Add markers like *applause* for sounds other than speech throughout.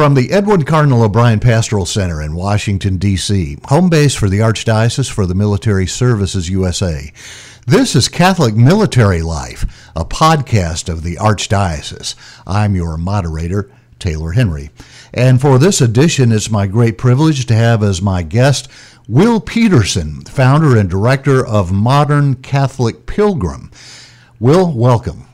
From the Edwin Cardinal O'Brien Pastoral Center in Washington, D.C., home base for the Archdiocese for the Military Services USA, this is Catholic Military Life, a podcast of the Archdiocese. I'm your moderator, Taylor Henry. And for this edition, it's my great privilege to have as my guest Will Peterson, founder and director of Modern Catholic Pilgrim. Will, welcome.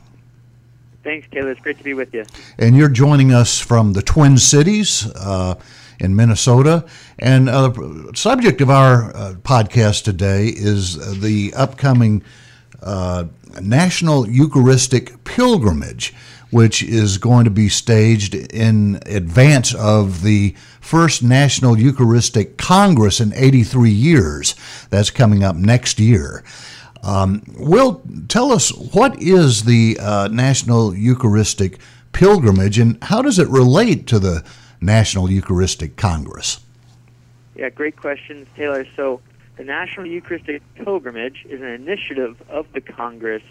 Thanks, Taylor. It's great to be with you. And you're joining us from the Twin Cities uh, in Minnesota. And uh, the subject of our uh, podcast today is the upcoming uh, National Eucharistic Pilgrimage, which is going to be staged in advance of the first National Eucharistic Congress in 83 years. That's coming up next year. Um, Will, tell us what is the uh, National Eucharistic Pilgrimage and how does it relate to the National Eucharistic Congress? Yeah, great questions, Taylor. So, the National Eucharistic Pilgrimage is an initiative of the Congress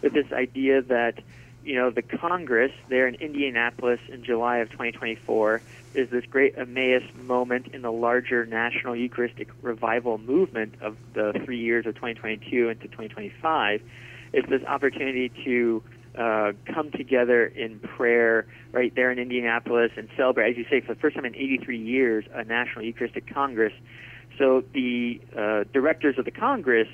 with this idea that you know, the Congress there in Indianapolis in July of 2024 is this great Emmaus moment in the larger national Eucharistic revival movement of the three years of 2022 into 2025. It's this opportunity to uh, come together in prayer right there in Indianapolis and celebrate, as you say, for the first time in 83 years, a National Eucharistic Congress. So the uh, directors of the Congress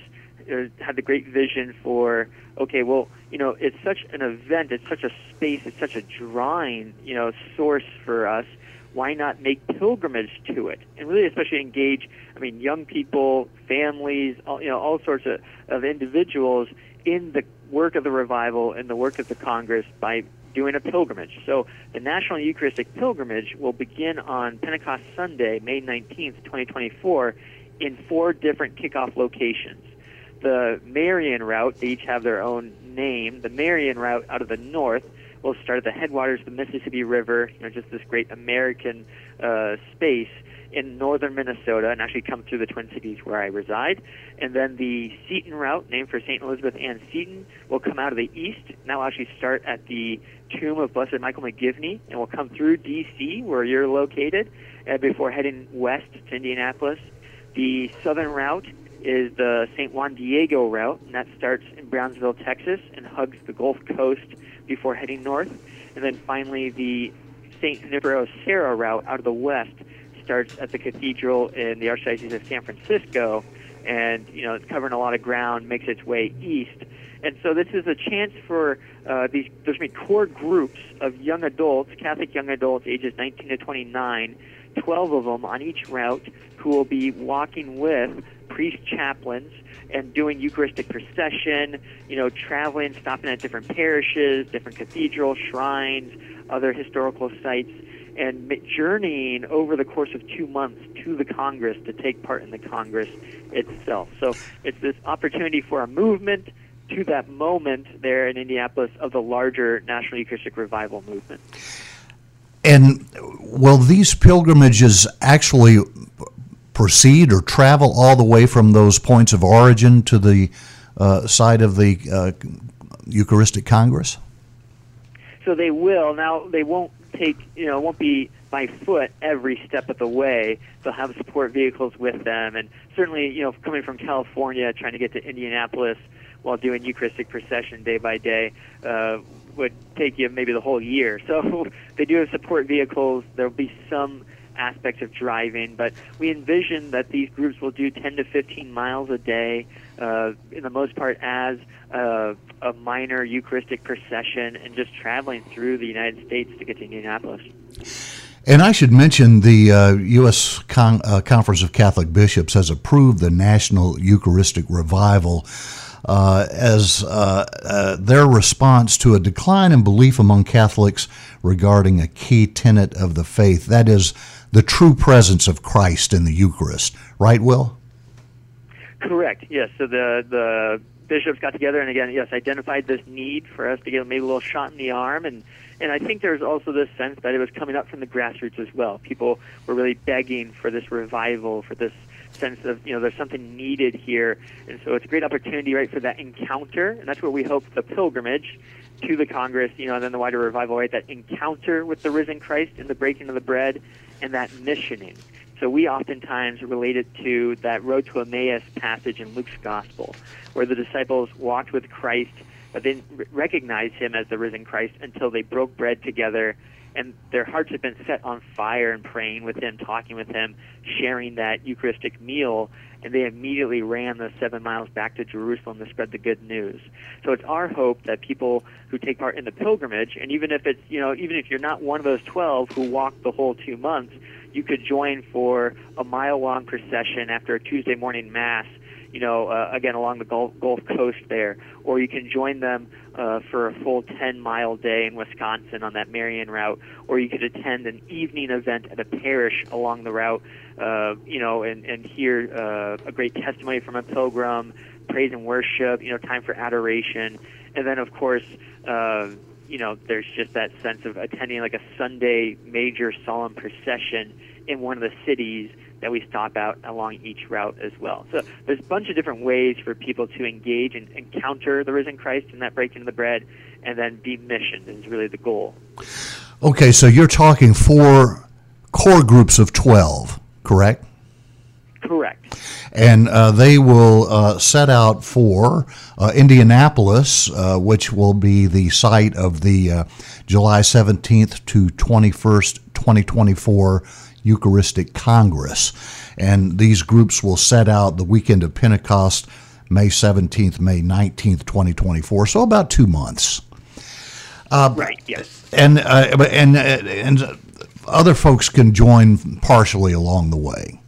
uh, had the great vision for okay, well, you know, it's such an event, it's such a space, it's such a drawing, you know, source for us. Why not make pilgrimage to it, and really, especially engage? I mean, young people, families, all, you know, all sorts of, of individuals in the work of the revival and the work of the Congress by doing a pilgrimage. So the National Eucharistic Pilgrimage will begin on Pentecost Sunday, May 19th, 2024, in four different kickoff locations the Marian route, they each have their own name. The Marian route out of the north will start at the headwaters of the Mississippi River, you know, just this great American uh, space in northern Minnesota and actually come through the Twin Cities where I reside. And then the Seton route, named for St. Elizabeth Ann Seton, will come out of the east. And that will actually start at the tomb of Blessed Michael McGivney and will come through D.C., where you're located, uh, before heading west to Indianapolis. The southern route is the St. Juan Diego route, and that starts in Brownsville, Texas, and hugs the Gulf Coast before heading north. And then finally, the St. Junipero Serra route out of the west starts at the cathedral in the Archdiocese of San Francisco, and you know it's covering a lot of ground, makes its way east. And so this is a chance for uh, these there's going to be core groups of young adults, Catholic young adults, ages 19 to 29, 12 of them on each route, who will be walking with priest chaplains and doing Eucharistic procession, you know, traveling, stopping at different parishes, different cathedrals, shrines, other historical sites, and journeying over the course of two months to the Congress to take part in the Congress itself. So it's this opportunity for a movement to that moment there in Indianapolis of the larger National Eucharistic Revival movement. And uh, will these pilgrimages actually proceed or travel all the way from those points of origin to the uh, of the uh, Eucharistic Congress? So they will. Now they won't take. You know, it won't be by foot every step of the way. They'll have support vehicles with them, and certainly, you know, coming from California, trying to get to Indianapolis while doing Eucharistic procession day by day uh, would take you maybe the whole year. *laughs* So they do have support vehicles. There'll be some aspects of driving, but we envision that these groups will do 10 to 15 miles a day, uh, in the most part as uh, a minor Eucharistic procession and just traveling through the United States to get to Indianapolis. And I should mention the uh, U.S. Con- uh, Conference of Catholic Bishops has approved the National Eucharistic Revival uh, as uh, uh, their response to a decline in belief among Catholics regarding a key tenet of the faith. That is the true presence of Christ in the Eucharist. Right, Will? Correct. Yes. So the the bishops got together and again, yes, identified this need for us to get maybe a little shot in the arm and and I think there's also this sense that it was coming up from the grassroots as well. People were really begging for this revival, for this sense of you know there's something needed here, and so it's a great opportunity, right, for that encounter, and that's where we hope the pilgrimage to the Congress, you know, and then the wider revival, right? That encounter with the risen Christ in the breaking of the bread and that missioning. So we oftentimes relate it to that road to Emmaus passage in Luke's gospel, where the disciples walked with Christ, but didn't recognize him as the risen Christ until they broke bread together and their hearts had been set on fire and praying with him, talking with him, sharing that Eucharistic meal, and they immediately ran the seven miles back to Jerusalem to spread the good news. So it's our hope that people who take part in the pilgrimage, and even if it's you know even if you're not one of those twelve who walked the whole two months, you could join for a mile long procession after a Tuesday morning mass you know, uh, again along the Gulf, Gulf Coast there, or you can join them uh, for a full 10 mile day in Wisconsin on that Marian route, or you could attend an evening event at a parish along the route, uh, you know, and, and hear uh, a great testimony from a pilgrim, praise and worship, you know, time for adoration, and then of course. Uh, you know, there's just that sense of attending like a Sunday major solemn procession in one of the cities that we stop out along each route as well. So there's a bunch of different ways for people to engage and encounter the risen Christ in that breaking of the bread and then be missioned is really the goal. Okay, so you're talking four core groups of 12, correct? Correct. And uh, they will uh, set out for uh, Indianapolis, uh, which will be the site of the uh, July 17th to 21st, 2024 Eucharistic Congress. And these groups will set out the weekend of Pentecost, May 17th, May 19th, 2024. So about two months. Uh, right, yes. And, uh, and, uh, and other folks can join partially along the way.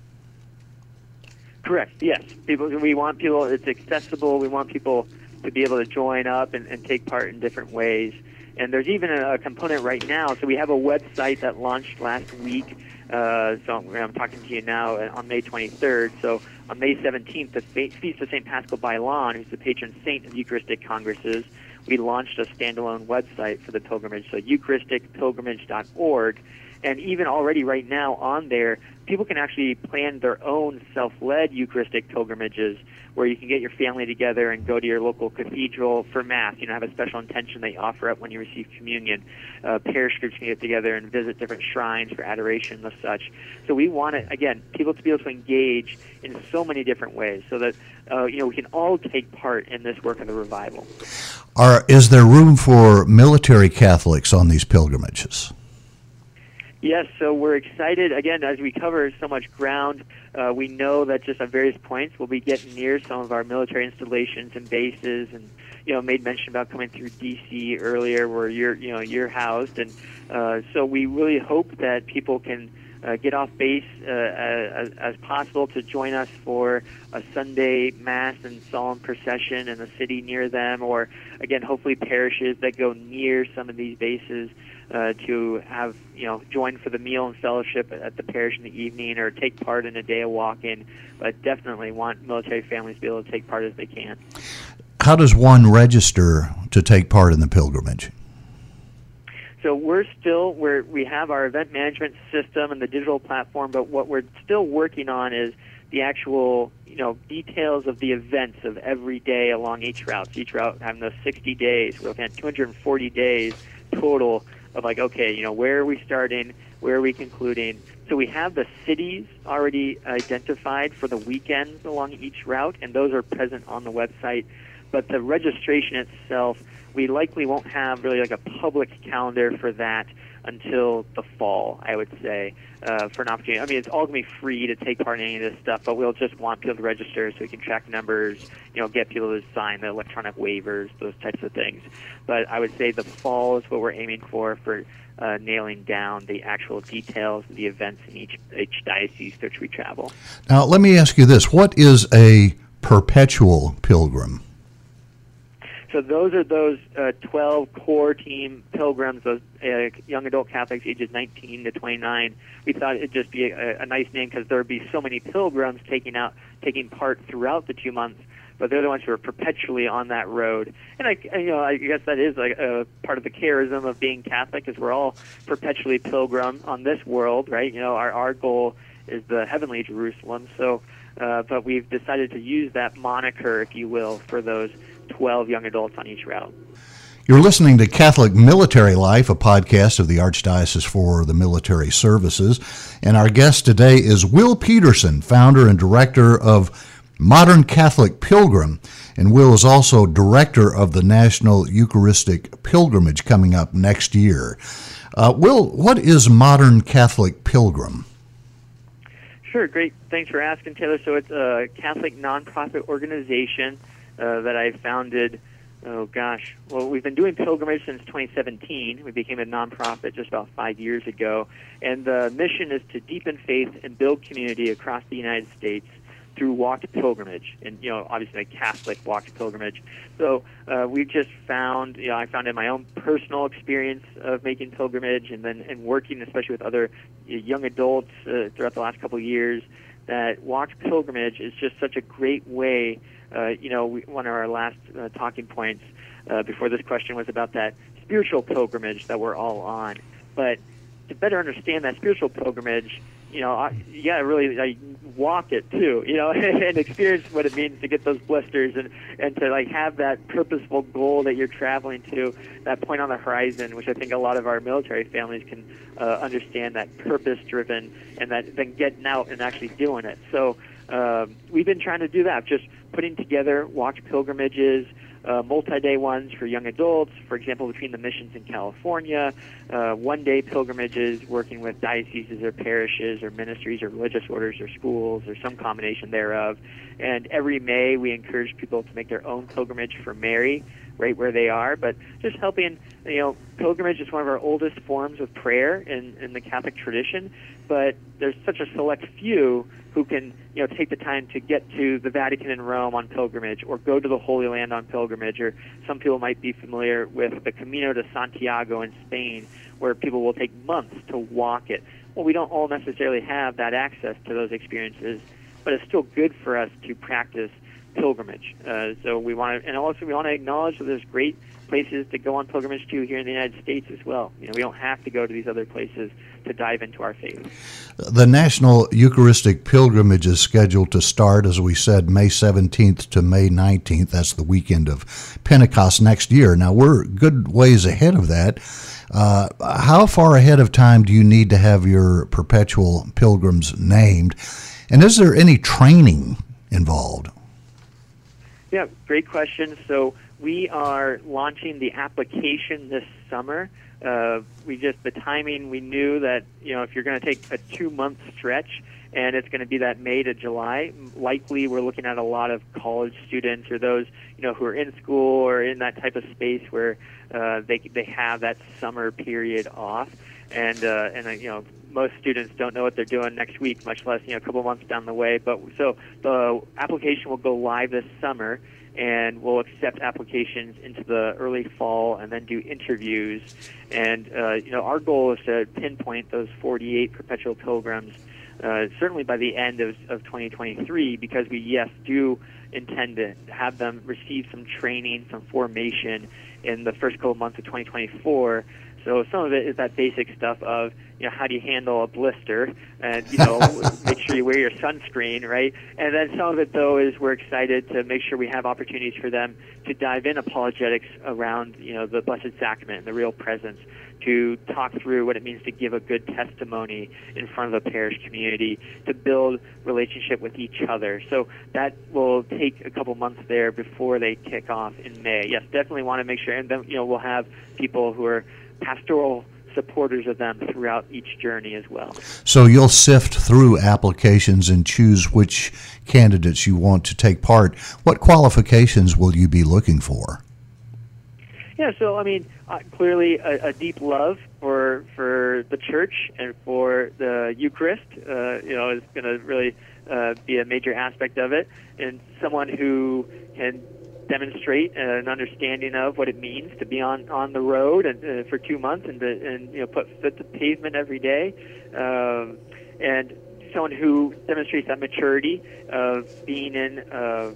Correct, yes. People, we want people, it's accessible. We want people to be able to join up and, and take part in different ways. And there's even a, a component right now. So we have a website that launched last week uh, so I'm talking to you now on May 23rd. So on May 17th, the Feast of St. Paschal Bailon, who's the patron saint of Eucharistic Congresses, we launched a standalone website for the pilgrimage, so eucharisticpilgrimage.org. And even already right now on there, people can actually plan their own self-led Eucharistic pilgrimages where you can get your family together and go to your local cathedral for Mass. You know, have a special intention that you offer up when you receive communion. Uh, parish groups can get together and visit different shrines for adoration and such. So we want it, again, people to be able to engage in so many different ways so that, uh, you know, we can all take part in this work of the revival. Are, is there room for military Catholics on these pilgrimages? Yes, so we're excited. Again, as we cover so much ground, uh, we know that just at various points we'll be getting near some of our military installations and bases, and you know, made mention about coming through D.C. earlier, where you're, you know, you're housed, and uh, so we really hope that people can uh, get off base uh, as, as possible to join us for a Sunday mass and solemn procession in the city near them, or again, hopefully parishes that go near some of these bases uh, to have you know join for the meal and fellowship at the parish in the evening or take part in a day of walking but definitely want military families to be able to take part as they can. How does one register to take part in the pilgrimage? So we're still where we have our event management system and the digital platform but what we're still working on is the actual you know details of the events of every day along each route. Each route having those 60 days we're looking at 240 days total of like, okay, you know, where are we starting? Where are we concluding? So we have the cities already identified for the weekends along each route, and those are present on the website. But the registration itself, we likely won't have really like a public calendar for that until the fall, I would say, uh, for an opportunity. I mean, it's all going to be free to take part in any of this stuff, but we'll just want people to register so we can track numbers, you know, get people to sign the electronic waivers, those types of things. But I would say the fall is what we're aiming for for uh, nailing down the actual details of the events in each, each diocese which we travel. Now, let me ask you this what is a perpetual pilgrim? So those are those uh, 12 core team pilgrims, those uh, young adult Catholics ages 19 to 29. We thought it'd just be a, a nice name because there would be so many pilgrims taking out, taking part throughout the two months. But they're the ones who are perpetually on that road, and I, you know, I guess that is like a part of the charism of being Catholic, is we're all perpetually pilgrim on this world, right? You know, our our goal is the heavenly Jerusalem. So, uh, but we've decided to use that moniker, if you will, for those 12 young adults on each route. You're listening to Catholic Military Life, a podcast of the Archdiocese for the Military Services. And our guest today is Will Peterson, founder and director of Modern Catholic Pilgrim. And Will is also director of the National Eucharistic Pilgrimage coming up next year. Uh, Will, what is Modern Catholic Pilgrim? Sure, great. Thanks for asking, Taylor. So it's a Catholic nonprofit organization uh, that I founded oh gosh, well, we've been doing pilgrimage since 2017. We became a nonprofit just about five years ago, and the mission is to deepen faith and build community across the United States through walked pilgrimage, and you know, obviously a Catholic walked pilgrimage. So uh, we just found, you know, I found in my own personal experience of making pilgrimage, and then and working, especially with other young adults uh, throughout the last couple of years, that walked pilgrimage is just such a great way uh, you know, we, one of our last uh, talking points uh, before this question was about that spiritual pilgrimage that we're all on. But to better understand that spiritual pilgrimage, you know, I, you got to really like, walk it too, you know, *laughs* and experience what it means to get those blisters and and to like have that purposeful goal that you're traveling to, that point on the horizon, which I think a lot of our military families can uh, understand that purpose driven and that then getting out and actually doing it. So um, we've been trying to do that, just putting together walked pilgrimages, uh, multi-day ones for young adults, for example, between the missions in California, uh, one-day pilgrimages working with dioceses or parishes or ministries or religious orders or schools or some combination thereof. And every May, we encourage people to make their own pilgrimage for Mary, right where they are. But just helping, you know, pilgrimage is one of our oldest forms of prayer in, in the Catholic tradition. But there's such a select few who can you know take the time to get to the Vatican in Rome on pilgrimage or go to the Holy Land on pilgrimage or some people might be familiar with the Camino de Santiago in Spain where people will take months to walk it. Well, we don't all necessarily have that access to those experiences, but it's still good for us to practice pilgrimage. Uh, so we want to, and also we want to acknowledge that there's great places to go on pilgrimage to here in the United States as well. You know, we don't have to go to these other places to dive into our faith. The National Eucharistic Pilgrimage is scheduled to start, as we said, May 17th to May 19th. That's the weekend of Pentecost next year. Now, we're good ways ahead of that. Uh, how far ahead of time do you need to have your perpetual pilgrims named? And is there any training involved? Yeah, great question. So we are launching the application this summer. Uh, we just the timing. We knew that you know if you're going to take a two month stretch and it's going to be that May to July. Likely, we're looking at a lot of college students or those you know who are in school or in that type of space where uh, they they have that summer period off, and uh, and uh, you know most students don't know what they're doing next week, much less you know a couple months down the way. But so the application will go live this summer, and we'll accept applications into the early fall, and then do interviews. And uh, you know our goal is to pinpoint those 48 perpetual pilgrims. Uh, certainly by the end of, of 2023, because we yes do intend to have them receive some training, some formation in the first couple months of 2024 so some of it is that basic stuff of you know how do you handle a blister? And you know *laughs* make sure you wear your sunscreen right? And then some of it though is we're excited to make sure we have opportunities for them to dive in apologetics around you know the blessed sacrament and the real presence to talk through what it means to give a good testimony in front of the parish community to build relationship with each other. So that will take a couple months there before they kick off in may. Yes definitely want to make sure and then you know we'll have people who are pastoral supporters of them throughout each journey as well. So you'll sift through applications and choose which candidates you want to take part. What qualifications will you be looking for? Yeah, so I mean, uh, clearly a, a, deep love for for the church and for the Eucharist, uh, you know, is going to really uh, be a major aspect of it, and someone who can demonstrate an understanding of what it means to be on on the road and uh, for two months and to, and you know put foot to pavement every day, um, and someone who demonstrates that maturity of being in. Uh,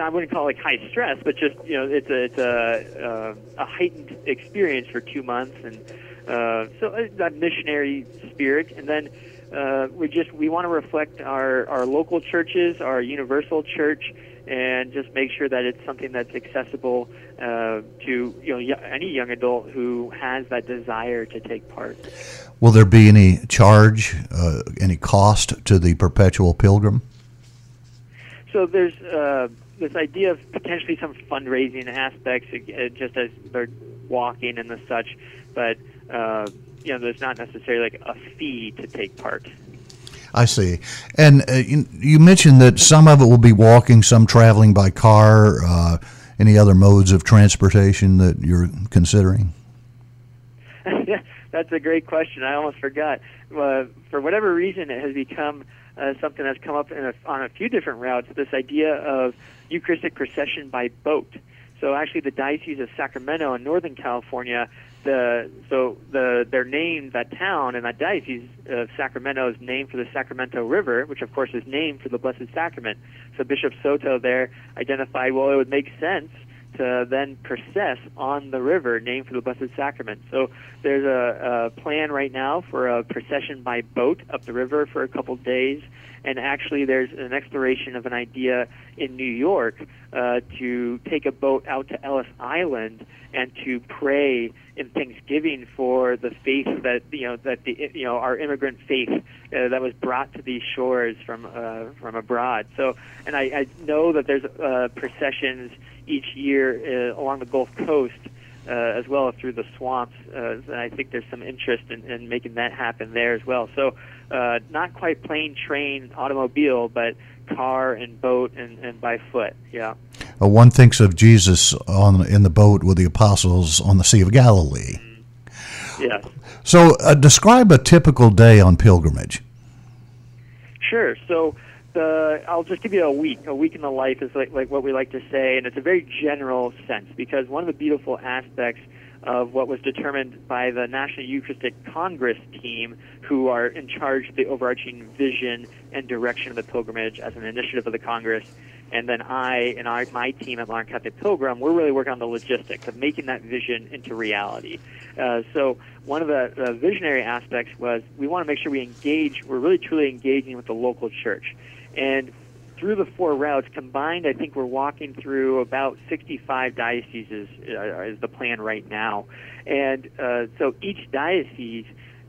I wouldn't call it like high stress, but just you know, it's a it's a uh, a heightened experience for two months, and uh, so uh, that missionary spirit, and then uh, we just we want to reflect our, our local churches, our universal church, and just make sure that it's something that's accessible uh, to you know any young adult who has that desire to take part. Will there be any charge, uh, any cost to the perpetual pilgrim? So there's uh, this idea of potentially some fundraising aspects, uh, just as they're walking and the such, but uh, you know, there's not necessarily like a fee to take part. I see. And uh, you, you, mentioned that some of it will be walking, some traveling by car. Uh, any other modes of transportation that you're considering? *laughs* That's a great question. I almost forgot. Uh, for whatever reason, it has become uh, something that's come up a, on a few different routes. This idea of Eucharistic procession by boat. So actually, the Diocese of Sacramento in Northern California the so the their name that town and that diocese of uh, Sacramento is named for the Sacramento River, which of course is named for the Blessed Sacrament. So Bishop Soto there identified well it would make sense to then process on the river named for the Blessed Sacrament. So there's a, a plan right now for a procession by boat up the river for a couple of days and actually, there's an exploration of an idea in New York uh, to take a boat out to Ellis Island and to pray in Thanksgiving for the faith that you know that the you know our immigrant faith uh, that was brought to these shores from uh, from abroad. So, and I, I know that there's uh, processions each year uh, along the Gulf Coast. Uh, as well as through the swamps, uh, and I think there's some interest in, in making that happen there as well. So uh, not quite plane, train, automobile, but car and boat and, and by foot. Yeah. Uh, one thinks of Jesus on in the boat with the apostles on the Sea of Galilee. Mm-hmm. Yes. So, uh, describe a typical day on pilgrimage. Sure. So, the I'll just give you a week. A week in the life is like, like what we like to say, and it's a very general sense because one of the beautiful aspects of what was determined by the National Eucharistic Congress team, who are in charge of the overarching vision and direction of the pilgrimage as an initiative of the Congress. And then I and my team at Modern Catholic Pilgrim, we're really working on the logistics of making that vision into reality. Uh, so one of the, the visionary aspects was we want to make sure we engage, we're really truly engaging with the local church. And through the four routes combined, I think we're walking through about 65 dioceses uh, is the plan right now, and uh, so each diocese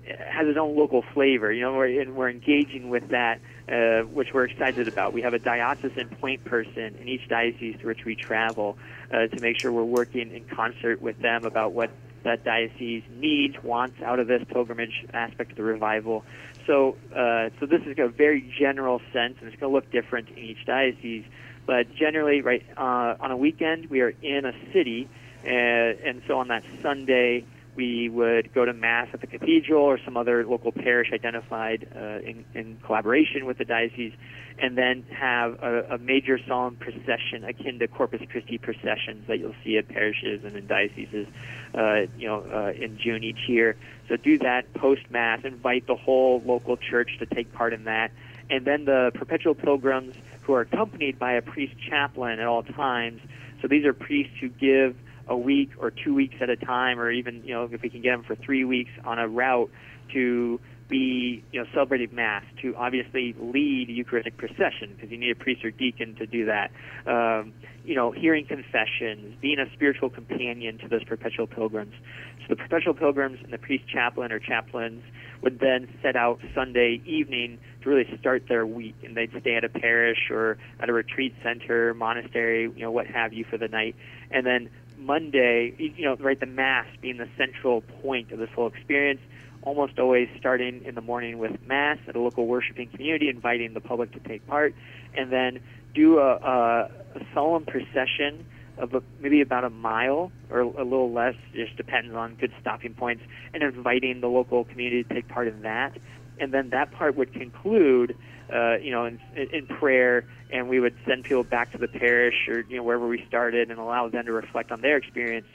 has its own local flavor. You know, we're, and we're engaging with that, uh, which we're excited about. We have a diocesan point person in each diocese to which we travel uh, to make sure we're working in concert with them about what that diocese needs, wants out of this pilgrimage aspect of the revival. So, uh, so this is a very general sense, and it's going to look different in each diocese. But generally, right uh, on a weekend, we are in a city, and, and so on that Sunday, we would go to mass at the cathedral or some other local parish identified uh, in, in collaboration with the diocese, and then have a, a major solemn procession akin to Corpus Christi processions that you'll see at parishes and in dioceses, uh, you know, uh, in June each year. So do that post mass, invite the whole local church to take part in that, and then the perpetual pilgrims who are accompanied by a priest chaplain at all times. So these are priests who give a week or two weeks at a time, or even you know if we can get them for three weeks on a route to be you know celebrating mass to obviously lead Eucharistic procession because you need a priest or deacon to do that. Um, you know, hearing confessions, being a spiritual companion to those perpetual pilgrims. So the perpetual pilgrims and the priest chaplain or chaplains would then set out Sunday evening to really start their week, and they'd stay at a parish or at a retreat center, monastery, you know, what have you for the night, and then Monday, you know, right, the Mass being the central point of this whole experience, almost always starting in the morning with Mass at a local worshiping community, inviting the public to take part, and then do a, a, a solemn procession of a, maybe about a mile or a little less, just depends on good stopping points, and inviting the local community to take part in that. And then that part would conclude uh, you know, in, in prayer, and we would send people back to the parish or you know wherever we started, and allow them to reflect on their experience.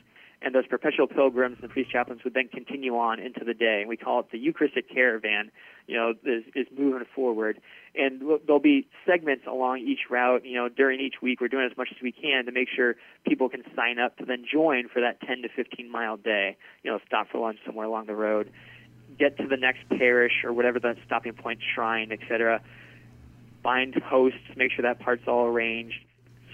And those perpetual pilgrims and priest chaplains would then continue on into the day. And we call it the Eucharistic caravan. You know, is, is moving forward, and there'll be segments along each route. You know, during each week, we're doing as much as we can to make sure people can sign up to then join for that 10 to 15 mile day. You know, stop for lunch somewhere along the road get to the next parish or whatever the stopping point, shrine, etc. Find hosts, make sure that part's all arranged.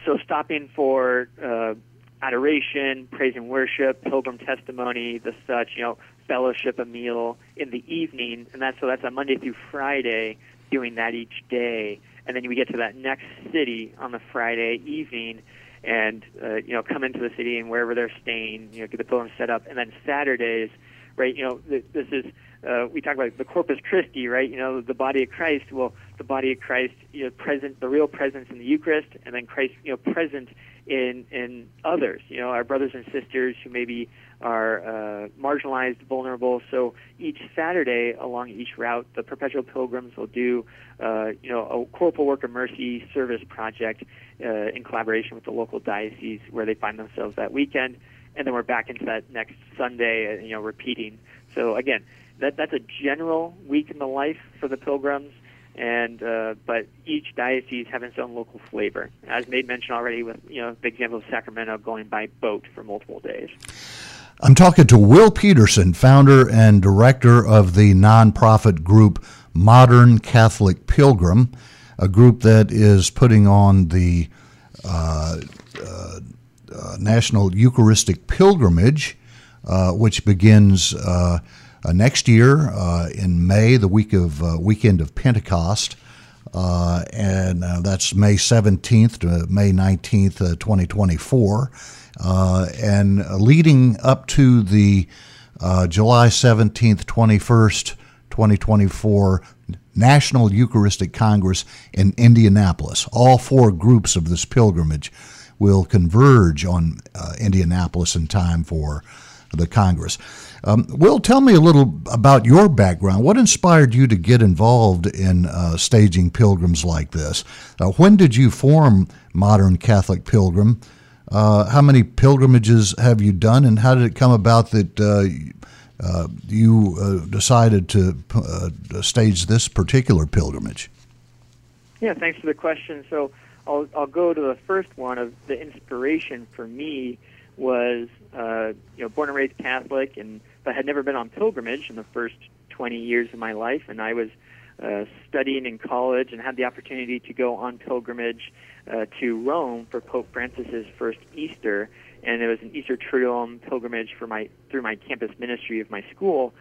So stopping for uh, adoration, praise and worship, pilgrim testimony, the such, you know, fellowship, a meal in the evening, and that's so that's a Monday through Friday, doing that each day, and then we get to that next city on the Friday evening, and uh, you know come into the city and wherever they're staying, you know, get the pilgrim set up, and then Saturdays, right? You know, th- this is uh, we talk about the Corpus Christi, right? You know, the body of Christ. Well, the body of Christ, you know, present, the real presence in the Eucharist, and then Christ, you know, present in in others. You know, our brothers and sisters who maybe are uh, marginalized, vulnerable. So each Saturday along each route, the Perpetual Pilgrims will do, uh, you know, a corporal work of mercy service project uh, in collaboration with the local diocese where they find themselves that weekend, and then we're back into that next Sunday, uh, you know, repeating. So again, that that's a general week in the life for the pilgrims and uh, but each diocese having its own local flavor. As made mention already, with you know the example of Sacramento going by boat for multiple days. I'm talking to Will Peterson, founder and director of the nonprofit group Modern Catholic Pilgrim, a group that is putting on the uh, uh, uh National Eucharistic Pilgrimage, uh, which begins uh, next year uh, in May, the week of uh, weekend of Pentecost, uh, and uh, that's May 17th to May 19th, 2024, and leading up to the July 17th, 21st, 2024 National Eucharistic Congress in Indianapolis. All four groups of this pilgrimage will converge on Indianapolis in time for the Congress. Um, Will, tell me a little about your background. What inspired you to get involved in uh, staging pilgrims like this? Uh, when did you form Modern Catholic Pilgrim? Uh, how many pilgrimages have you done, and how did it come about that uh, uh, you uh, decided to stage this particular pilgrimage? Yeah, thanks for the question. So I'll, I'll go to the first one of the inspiration for me was uh, you know born and raised Catholic, and but had never been on pilgrimage in the first 20 years of my life, and I was uh, studying in college and had the opportunity to go on pilgrimage uh, to Rome for Pope Francis's first Easter, and it was an Easter Triduum pilgrimage for my through my campus ministry of my school.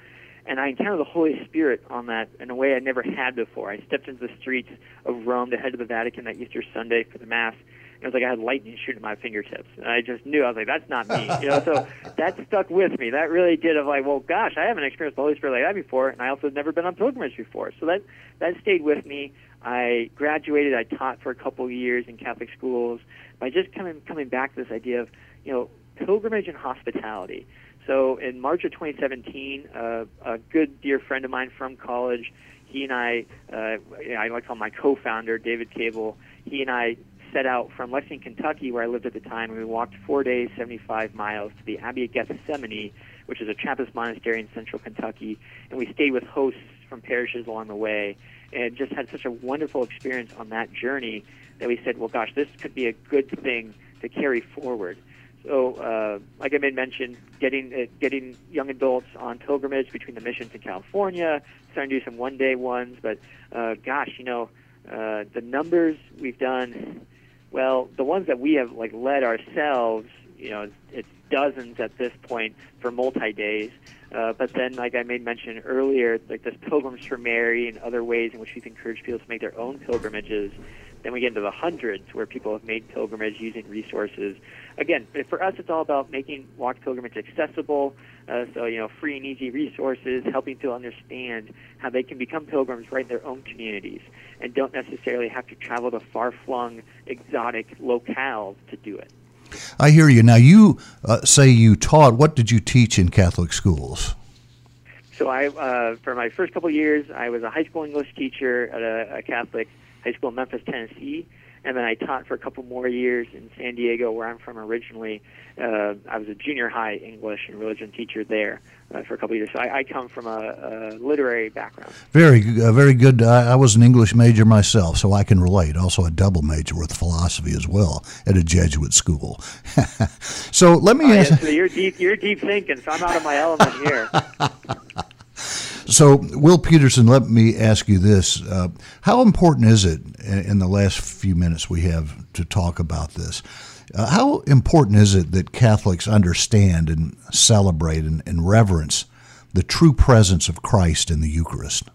And I encountered the Holy Spirit on that in a way I never had before. I stepped into the streets of Rome to head to the Vatican that Easter Sunday for the Mass, was like I had lightning shooting my fingertips. And I just knew I was like, that's not me. You know, so *laughs* that stuck with me. That really did. Of like, well, gosh, I haven't experienced the Holy Spirit like that before, and I also had never been on pilgrimage before. So that that stayed with me. I graduated. I taught for a couple of years in Catholic schools. By just coming coming back to this idea of you know pilgrimage and hospitality. So in March of 2017, uh, a good dear friend of mine from college, he and I, uh, I like to call him my co-founder, David Cable. He and I set out from Lexington, Kentucky, where I lived at the time, and we walked four days, 75 miles to the Abbey of Gethsemani, which is a Trappist monastery in central Kentucky, and we stayed with hosts from parishes along the way, and just had such a wonderful experience on that journey that we said, well, gosh, this could be a good thing to carry forward. So, uh, like I made mention, getting uh, getting young adults on pilgrimage between the missions in California, starting to do some one-day ones. But uh, gosh, you know, uh, the numbers we've done well, the ones that we have like led ourselves, you know, it's dozens at this point for multi days. Uh, but then, like I made mention earlier, like this Pilgrims for Mary and other ways in which we've encouraged people to make their own pilgrimages. Then we get into the hundreds where people have made pilgrimage using resources. Again, for us, it's all about making walk pilgrimage accessible. Uh, so, you know, free and easy resources, helping people understand how they can become pilgrims right in their own communities and don't necessarily have to travel to far flung, exotic locales to do it. I hear you. Now, you uh, say you taught. What did you teach in Catholic schools? So, I uh, for my first couple of years, I was a high school English teacher at a, a Catholic high school in Memphis, Tennessee, and then I taught for a couple more years in San Diego, where I'm from originally. Uh, I was a junior high English and religion teacher there uh, for a couple of years. So I, I come from a, a, literary background. Very, uh, very good. I, I, was an English major myself, so I can relate. Also, a double major with philosophy as well at a Jesuit school. *laughs* so let me oh, ask. Yeah, so you're deep. You're deep thinking. So I'm out of my element here. *laughs* So, Will Peterson, let me ask you this: uh, How important is it in the last few minutes we have to talk about this? Uh, how important is it that Catholics understand and celebrate and, and reverence the true presence of Christ in the Eucharist?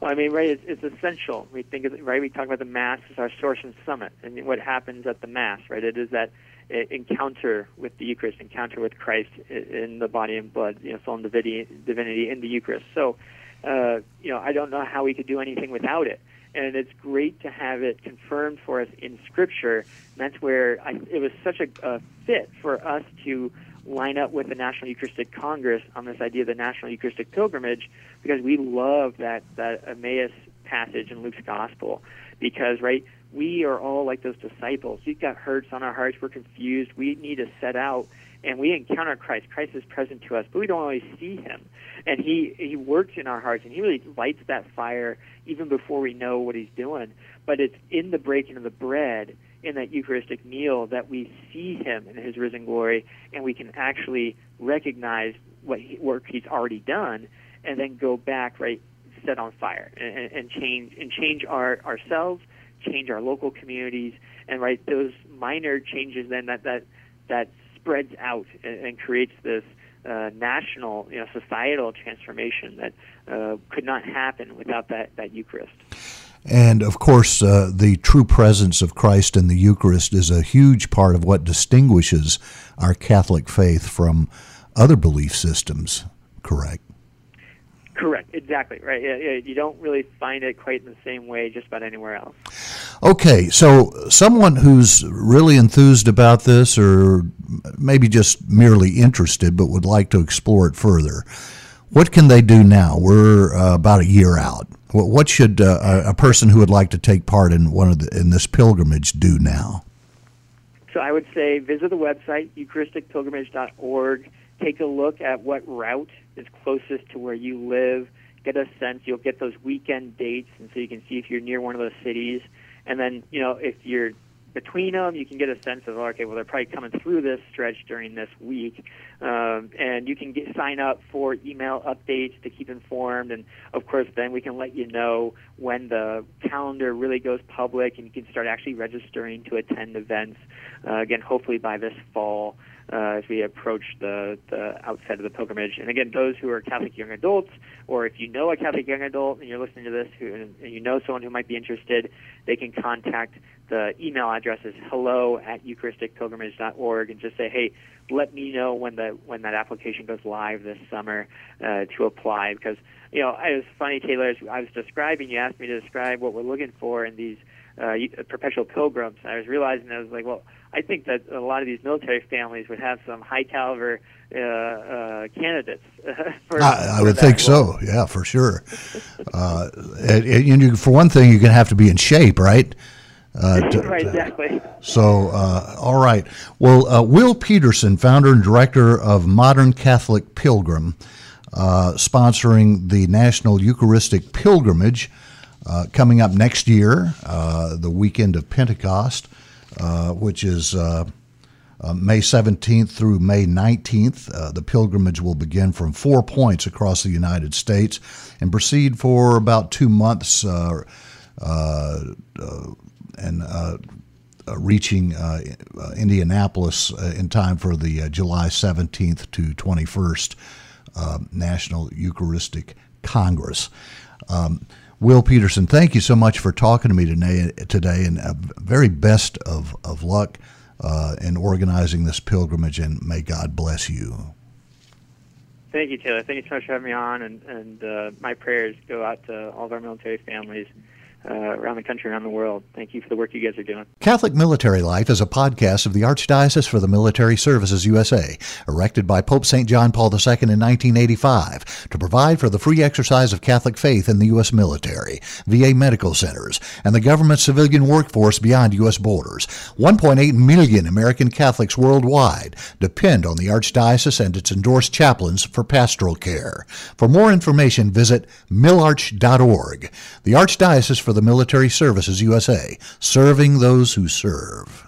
Well, I mean, right, it's, it's essential. We think, right, we talk about the Mass as our source and summit, and what happens at the Mass, right? It is that encounter with the Eucharist, encounter with Christ in the body and blood, you know, soul divinity, divinity in the Eucharist. So, uh, you know, I don't know how we could do anything without it. And it's great to have it confirmed for us in Scripture. And that's where I, it was such a, a fit for us to line up with the National Eucharistic Congress on this idea of the National Eucharistic Pilgrimage because we love that, that Emmaus passage in Luke's Gospel. Because, right, we are all like those disciples. We've got hurts on our hearts. We're confused. We need to set out and we encounter Christ. Christ is present to us, but we don't always see him. And he, he works in our hearts and he really lights that fire even before we know what he's doing. But it's in the breaking of the bread in that Eucharistic meal that we see him in his risen glory and we can actually recognize what he, work he's already done and then go back right set on fire and, and change and change our ourselves change our local communities and right those minor changes then that that that spreads out and, and creates this uh, national, you know, societal transformation that uh, could not happen without that, that Eucharist. And of course, uh, the true presence of Christ in the Eucharist is a huge part of what distinguishes our Catholic faith from other belief systems, correct? Correct, exactly, right. You don't really find it quite in the same way just about anywhere else. Okay, so someone who's really enthused about this or maybe just merely interested but would like to explore it further, what can they do now? We're uh, about a year out. What should uh, a person who would like to take part in one of the, in this pilgrimage do now? So I would say visit the website eucharisticpilgrimage.org. Take a look at what route is closest to where you live. Get a sense. You'll get those weekend dates, and so you can see if you're near one of those cities. And then, you know, if you're between them, you can get a sense of okay, well, they're probably coming through this stretch during this week, um, and you can get sign up for email updates to keep informed. And of course, then we can let you know when the calendar really goes public, and you can start actually registering to attend events. Uh, again, hopefully by this fall. Uh, as we approach the, the outset of the pilgrimage. And again, those who are Catholic young adults, or if you know a Catholic young adult and you're listening to this, who, and you know someone who might be interested, they can contact the email address is hello at eucharisticpilgrimage.org and just say, hey, let me know when the when that application goes live this summer uh, to apply. Because you know, it was funny, Taylor. As I was describing, you asked me to describe what we're looking for in these uh, perpetual pilgrims. And I was realizing I was like, well, I think that a lot of these military families would have some high caliber uh, uh, candidates. *laughs* for, I, I would think so. Yeah, for sure. uh, and, and you, for one thing, you're going to have to be in shape, right? Uh, *laughs* to, right, exactly. So, uh, all right. Well, uh, Will Peterson, founder and director of Modern Catholic Pilgrim, uh, sponsoring the National Eucharistic Pilgrimage uh, coming up next year, uh, the weekend of Pentecost, which is. May 17th through May 19th, the pilgrimage will begin from four points across the United States and proceed for about two months and uh, uh, reaching uh, Indianapolis in time for the July 17th to 21st National Eucharistic Congress. Um, Will Peterson, thank you so much for talking to me today, today and very best of, of luck uh, in organizing this pilgrimage, and may God bless you. Thank you, Taylor. Thank you so much for having me on, and, and uh, my prayers go out to all of our military families uh, around the country, around the world. Thank you for the work you guys are doing. Catholic Military Life is a podcast of the Archdiocese for the Military Services USA, erected by Pope St. John Paul II in 1985 to provide for the free exercise of Catholic faith in the U.S. military, VA medical centers, and the government civilian workforce beyond U.S. borders. 1.8 million American Catholics worldwide depend on the Archdiocese and its endorsed chaplains for pastoral care. For more information, visit milarch.org. The Archdiocese for the Military Services USA, serving those who serve.